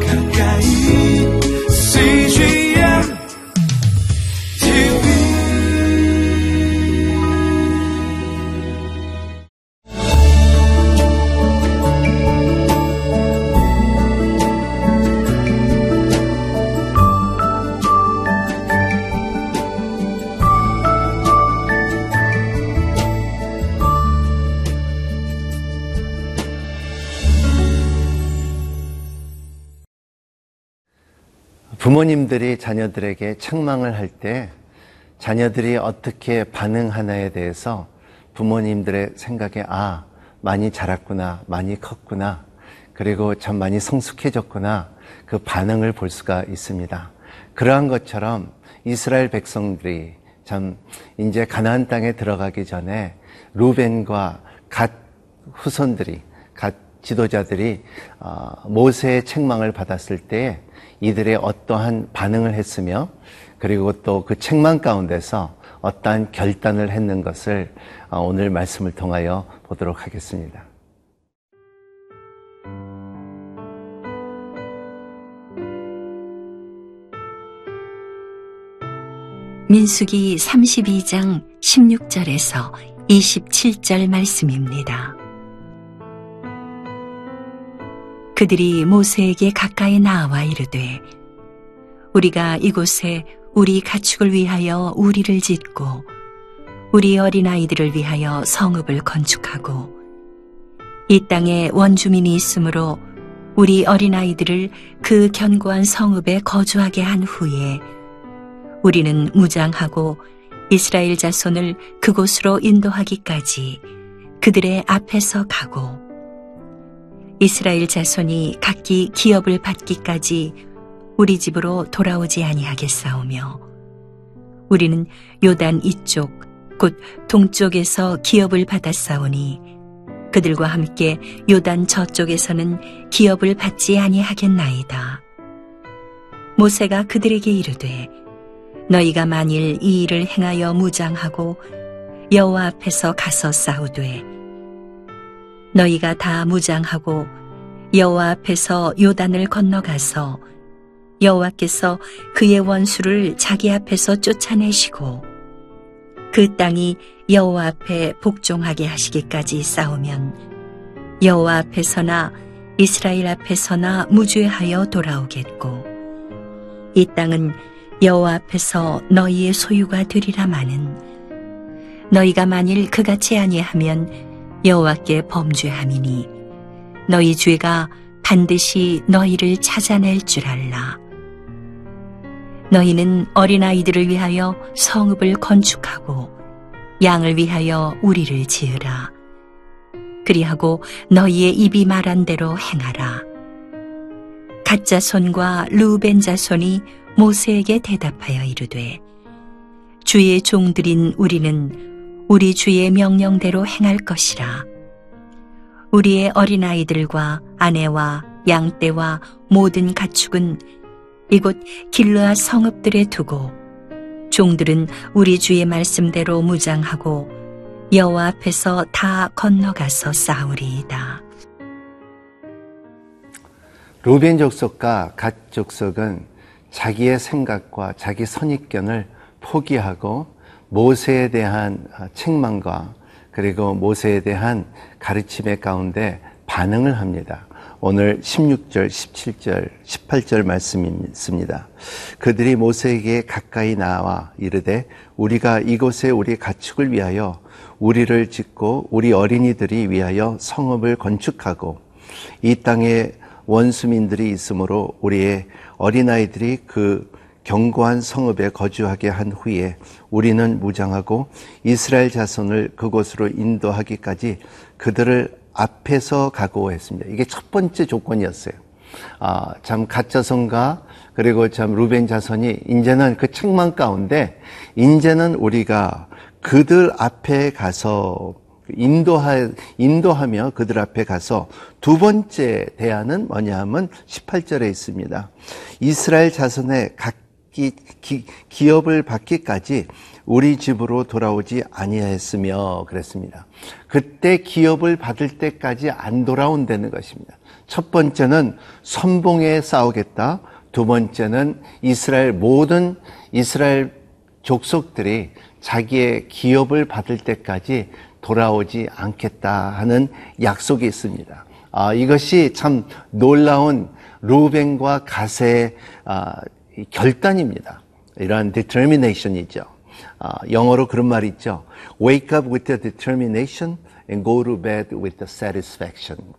가까 부모님들이 자녀들에게 책망을 할 때 자녀들이 어떻게 반응하나에 대해서 부모님들의 생각에 아, 많이 자랐구나, 많이 컸구나, 그리고 참 많이 성숙해졌구나, 그 반응을 볼 수가 있습니다. 그러한 것처럼 이스라엘 백성들이 참 이제 가나안 땅에 들어가기 전에 루벤과 갓 후손들이, 갓 지도자들이 어, 모세의 책망을 받았을 때 이들의 어떠한 반응을 했으며 그리고 또 그 책망 가운데서 어떠한 결단을 했는 것을 어, 오늘 말씀을 통하여 보도록 하겠습니다. 민수기 32장 16절에서 27절 말씀입니다. 그들이 모세에게 가까이 나와 이르되 우리가 이곳에 우리 가축을 위하여 우리를 짓고 우리 어린아이들을 위하여 성읍을 건축하고 이 땅에 원주민이 있으므로 우리 어린아이들을 그 견고한 성읍에 거주하게 한 후에 우리는 무장하고 이스라엘 자손을 그곳으로 인도하기까지 그들의 앞에서 가고 이스라엘 자손이 각기 기업을 받기까지 우리 집으로 돌아오지 아니하겠사오며 우리는 요단 이쪽 곧 동쪽에서 기업을 받았사오니 그들과 함께 요단 저쪽에서는 기업을 받지 아니하겠나이다. 모세가 그들에게 이르되 너희가 만일 이 일을 행하여 무장하고 여호와 앞에서 가서 싸우되 너희가 다 무장하고 여호와 앞에서 요단을 건너가서 여호와께서 그의 원수를 자기 앞에서 쫓아내시고 그 땅이 여호와 앞에 복종하게 하시기까지 싸우면 여호와 앞에서나 이스라엘 앞에서나 무죄하여 돌아오겠고 이 땅은 여호와 앞에서 너희의 소유가 되리라 마는 너희가 만일 그같이 아니하면 여호와께 범죄함이니 너희 죄가 반드시 너희를 찾아낼 줄 알라. 너희는 어린아이들을 위하여 성읍을 건축하고 양을 위하여 우리를 지으라. 그리하고 너희의 입이 말한 대로 행하라. 가짜 손과 루벤 자손이 모세에게 대답하여 이르되 주의 종들인 우리는 우리 주의 명령대로 행할 것이라. 우리의 어린아이들과 아내와 양떼와 모든 가축은 이곳 길르아 성읍들에 두고 종들은 우리 주의 말씀대로 무장하고 여호와 앞에서 다 건너가서 싸우리이다. 루벤 족속과 갓 족속은 자기의 생각과 자기 선입견을 포기하고 모세에 대한 책망과 그리고 모세에 대한 가르침의 가운데 반응을 합니다. 오늘 16절, 17절, 18절 말씀이 있습니다. 그들이 모세에게 가까이 나와 이르되 우리가 이곳에 우리 가축을 위하여 우리를 짓고 우리 어린이들이 위하여 성읍을 건축하고 이 땅에 원수민들이 있으므로 우리의 어린아이들이 그 견고한 성읍에 거주하게 한 후에 우리는 무장하고 이스라엘 자손을 그곳으로 인도하기까지 그들을 앞에서 각오했습니다. 이게 첫 번째 조건이었어요. 아, 참 가짜선과 그리고 참 루벤 자손이 이제는 그 책망 가운데 이제는 우리가 그들 앞에 가서 인도하, 인도하며 그들 앞에 가서 두 번째 대안은 뭐냐 하면 18절에 있습니다. 이스라엘 자손의 각 기 기, 기업을 받기까지 우리 집으로 돌아오지 아니하였으며 그랬습니다. 그때 기업을 받을 때까지 안 돌아온다는 것입니다. 첫 번째는 선봉에 싸우겠다. 두 번째는 이스라엘 모든 이스라엘 족속들이 자기의 기업을 받을 때까지 돌아오지 않겠다 하는 약속이 있습니다. 아, 이것이 참 놀라운 루벤과 가세의 아, 이 결단입니다. 이러한 determination이죠. 아, 영어로 그런 말이 있죠. Wake up with the determination and go to bed with the satisfaction.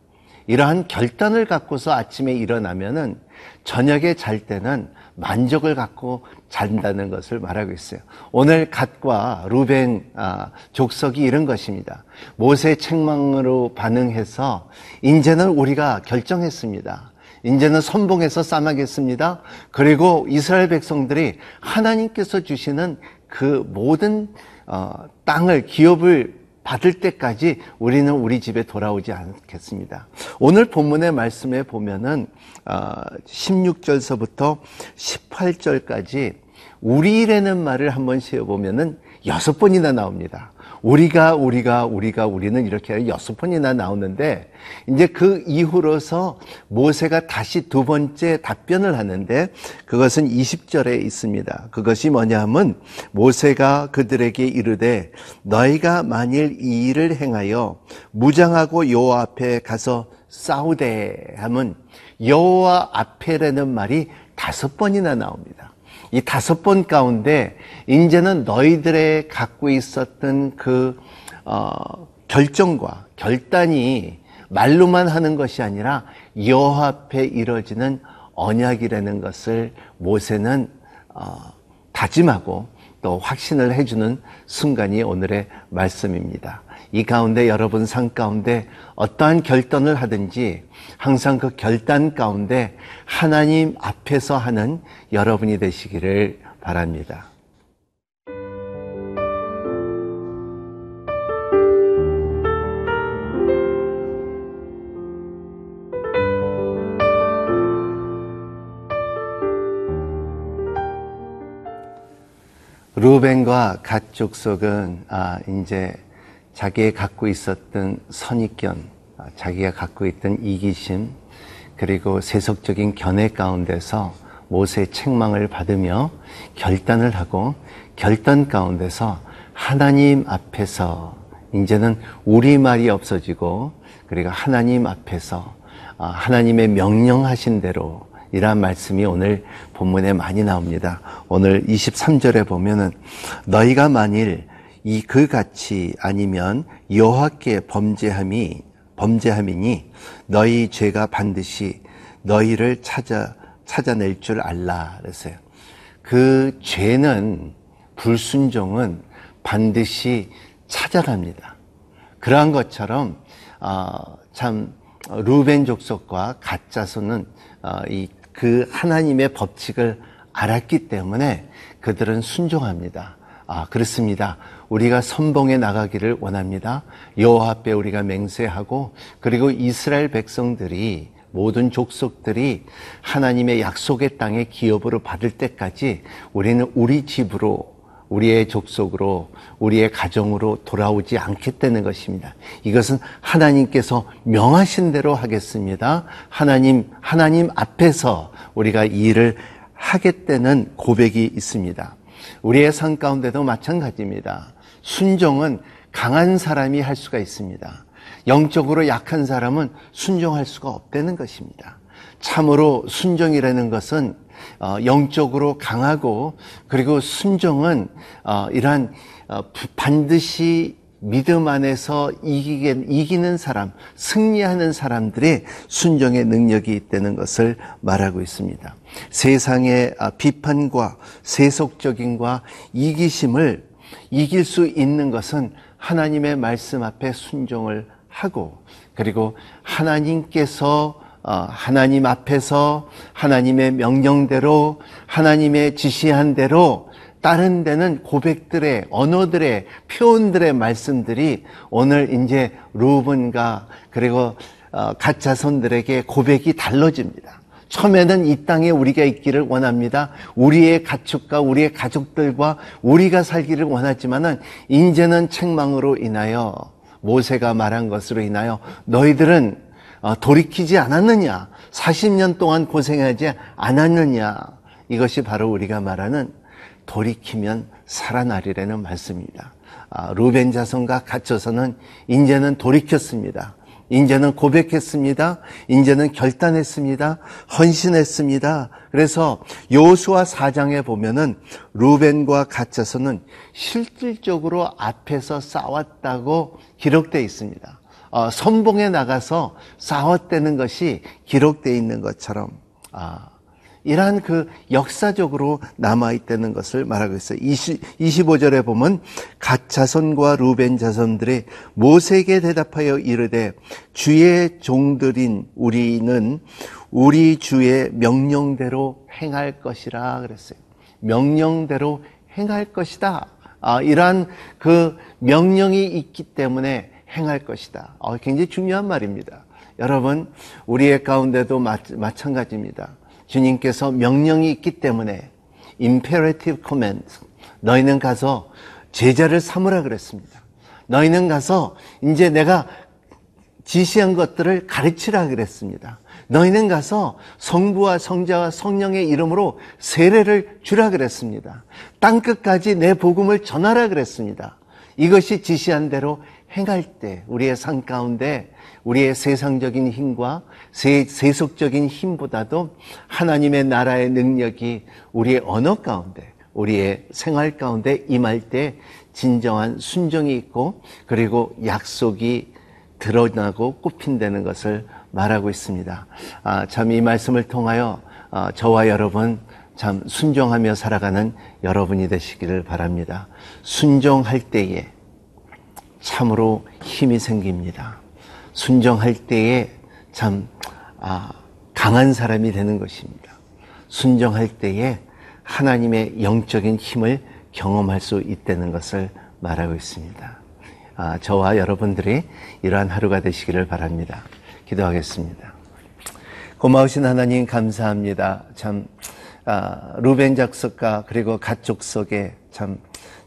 이러한 결단을 갖고서 아침에 일어나면은 저녁에 잘 때는 만족을 갖고 잔다는 것을 말하고 있어요. 오늘 갓과 루벤 아, 족속이 이런 것입니다. 모세 책망으로 반응해서 이제는 우리가 결정했습니다. 이제는 선봉에서 싸마겠습니다. 그리고 이스라엘 백성들이 하나님께서 주시는 그 모든 어, 땅을 기업을 받을 때까지 우리는 우리 집에 돌아오지 않겠습니다. 오늘 본문의 말씀에 보면은 어, 16절서부터 18절까지 우리라는 말을 한번 세어보면은 여섯 번이나 나옵니다. 우리가 우리가 우리가 우리는 이렇게 여섯 번이나 나오는데 이제 그 이후로서 모세가 다시 두 번째 답변을 하는데 그것은 20절에 있습니다. 그것이 뭐냐 하면 모세가 그들에게 이르되 너희가 만일 이 일을 행하여 무장하고 여호와 앞에 가서 싸우되 하면 여호와 앞에라는 말이 다섯 번이나 나옵니다. 이 다섯 번 가운데 이제는 너희들의 갖고 있었던 그 어, 결정과 결단이 말로만 하는 것이 아니라 여호와 앞에 이루어지는 언약이라는 것을 모세는 어, 다짐하고 또 확신을 해주는 순간이 오늘의 말씀입니다. 이 가운데 여러분 삶 가운데 어떠한 결단을 하든지 항상 그 결단 가운데 하나님 앞에서 하는 여러분이 되시기를 바랍니다. 루벤과 갓 족속은 아 이제 자기가 갖고 있었던 선입견, 아, 자기가 갖고 있던 이기심, 그리고 세속적인 견해 가운데서 모세의 책망을 받으며 결단을 하고 결단 가운데서 하나님 앞에서 이제는 우리 말이 없어지고 그리고 하나님 앞에서 아, 하나님의 명령하신 대로 이러한 말씀이 오늘 본문에 많이 나옵니다. 오늘 23절에 보면은 너희가 만일 이 그같이 아니면 여호와께 범죄함이 범죄함이니 너희 죄가 반드시 너희를 찾아 찾아낼 줄 알라 그랬어요. 그 죄는 불순종은 반드시 찾아갑니다. 그러한 것처럼 어, 참 루벤 족속과 가짜손은 어, 이그 하나님의 법칙을 알았기 때문에 그들은 순종합니다. 아 그렇습니다. 우리가 선봉에 나가기를 원합니다. 여호와 앞에 우리가 맹세하고 그리고 이스라엘 백성들이 모든 족속들이 하나님의 약속의 땅의 기업으로 받을 때까지 우리는 우리 집으로 우리의 족속으로 우리의 가정으로 돌아오지 않겠다는 것입니다. 이것은 하나님께서 명하신 대로 하겠습니다. 하나님 하나님 앞에서 우리가 이 일을 하겠다는 고백이 있습니다. 우리의 삶 가운데도 마찬가지입니다. 순종은 강한 사람이 할 수가 있습니다. 영적으로 약한 사람은 순종할 수가 없다는 것입니다. 참으로 순종이라는 것은 어, 영적으로 강하고 그리고 순종은 어, 이러한 어, 반드시 믿음 안에서 이기게, 이기는 사람, 승리하는 사람들의 순종의 능력이 있다는 것을 말하고 있습니다. 세상의 비판과 세속적인과 이기심을 이길 수 있는 것은 하나님의 말씀 앞에 순종을 하고 그리고 하나님께서 어, 하나님 앞에서 하나님의 명령대로 하나님의 지시한 대로 다른 데는 고백들의 언어들의 표현들의 말씀들이 오늘 이제 루븐과 그리고 어, 가짜손들에게 고백이 달라집니다. 처음에는 이 땅에 우리가 있기를 원합니다. 우리의 가축과 우리의 가족들과 우리가 살기를 원하지만은 이제는 책망으로 인하여 모세가 말한 것으로 인하여 너희들은 어, 돌이키지 않았느냐? 40년 동안 고생하지 않았느냐? 이것이 바로 우리가 말하는 돌이키면 살아나리라는 말씀입니다. 아, 루벤 자손과 갇혀서는 이제는 돌이켰습니다. 이제는 고백했습니다. 이제는 결단했습니다. 헌신했습니다. 그래서 요수와 사장에 보면은 루벤과 갇혀서는 실질적으로 앞에서 싸웠다고 기록되어 있습니다. 어, 선봉에 나가서 싸웠다는 것이 기록되어 있는 것처럼 아, 이러한 그 역사적으로 남아있다는 것을 말하고 있어요. 20, 25절에 보면 갓 자손과 루벤 자손들이 모세에게 대답하여 이르되 주의 종들인 우리는 우리 주의 명령대로 행할 것이라 그랬어요. 명령대로 행할 것이다. 아, 이러한 그 명령이 있기 때문에 행할 것이다. 어, 굉장히 중요한 말입니다. 여러분, 우리의 가운데도 마, 마찬가지입니다. 주님께서 명령이 있기 때문에 imperative command 너희는 가서 제자를 삼으라 그랬습니다. 너희는 가서 이제 내가 지시한 것들을 가르치라 그랬습니다. 너희는 가서 성부와 성자와 성령의 이름으로 세례를 주라 그랬습니다. 땅 끝까지 내 복음을 전하라 그랬습니다. 이것이 지시한 대로 행할 때 우리의 삶 가운데 우리의 세상적인 힘과 세, 세속적인 힘보다도 하나님의 나라의 능력이 우리의 언어 가운데 우리의 생활 가운데 임할 때 진정한 순종이 있고 그리고 약속이 드러나고 꽃핀다는 것을 말하고 있습니다. 아, 참 이 말씀을 통하여 아, 저와 여러분 참 순종하며 살아가는 여러분이 되시기를 바랍니다. 순종할 때에 참으로 힘이 생깁니다. 순종할 때에 참 아, 강한 사람이 되는 것입니다. 순종할 때에 하나님의 영적인 힘을 경험할 수 있다는 것을 말하고 있습니다. 아, 저와 여러분들이 이러한 하루가 되시기를 바랍니다. 기도하겠습니다. 고마우신 하나님 감사합니다. 참 아, 루벤 작석과 그리고 가족 속에 참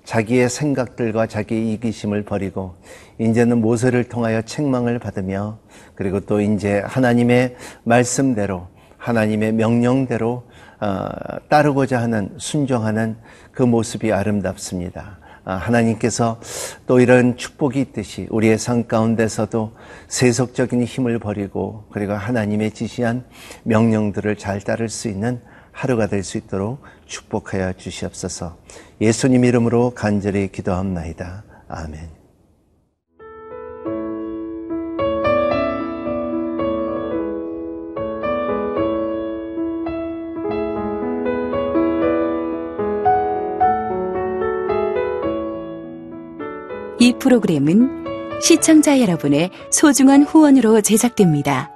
자기의 생각들과 자기의 이기심을 버리고 이제는 모세를 통하여 책망을 받으며 그리고 또 이제 하나님의 말씀대로 하나님의 명령대로 어, 따르고자 하는 순종하는 그 모습이 아름답습니다. 아, 하나님께서 또 이런 축복이 있듯이 우리의 삶 가운데서도 세속적인 힘을 버리고 그리고 하나님의 지시한 명령들을 잘 따를 수 있는 하루가 될 수 있도록 축복하여 주시옵소서. 예수님 이름으로 간절히 기도합나이다. 아멘. 이 프로그램은 시청자 여러분의 소중한 후원으로 제작됩니다.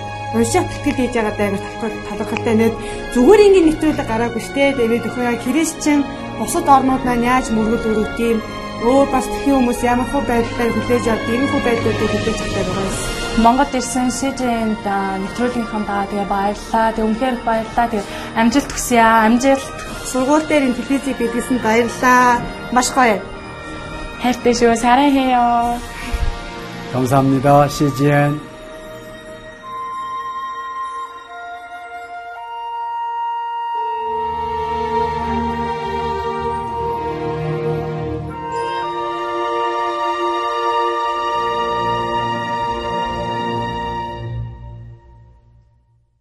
уншаад тэтгэл хийж байгаа даа талархалтай нэг зүгээр ингээд нэвтрүүлэг гараагүй штэ тэгээд өхөө яг христчэн бусад орнууд маань яаж мөргөл өрөвт юм өөр бас тхэн хүмүүс ямар хөө байдлаар хүлээж авд ийм хөө байдлуудыг хүлээж авдаг байгаа юм. Монгол ирсэн СЖН-д нэвтрүүлгийнхаа даа тэгээ баярлаа. Тэг үнхээр баярлаа. Тэг амжилт хүсье аа. Амжилт. Сургууль дээр ин телевизийг бидлсэн баярлаа. Маш гоё. хайртай шүү. 사랑해요. 감사합니다. CGN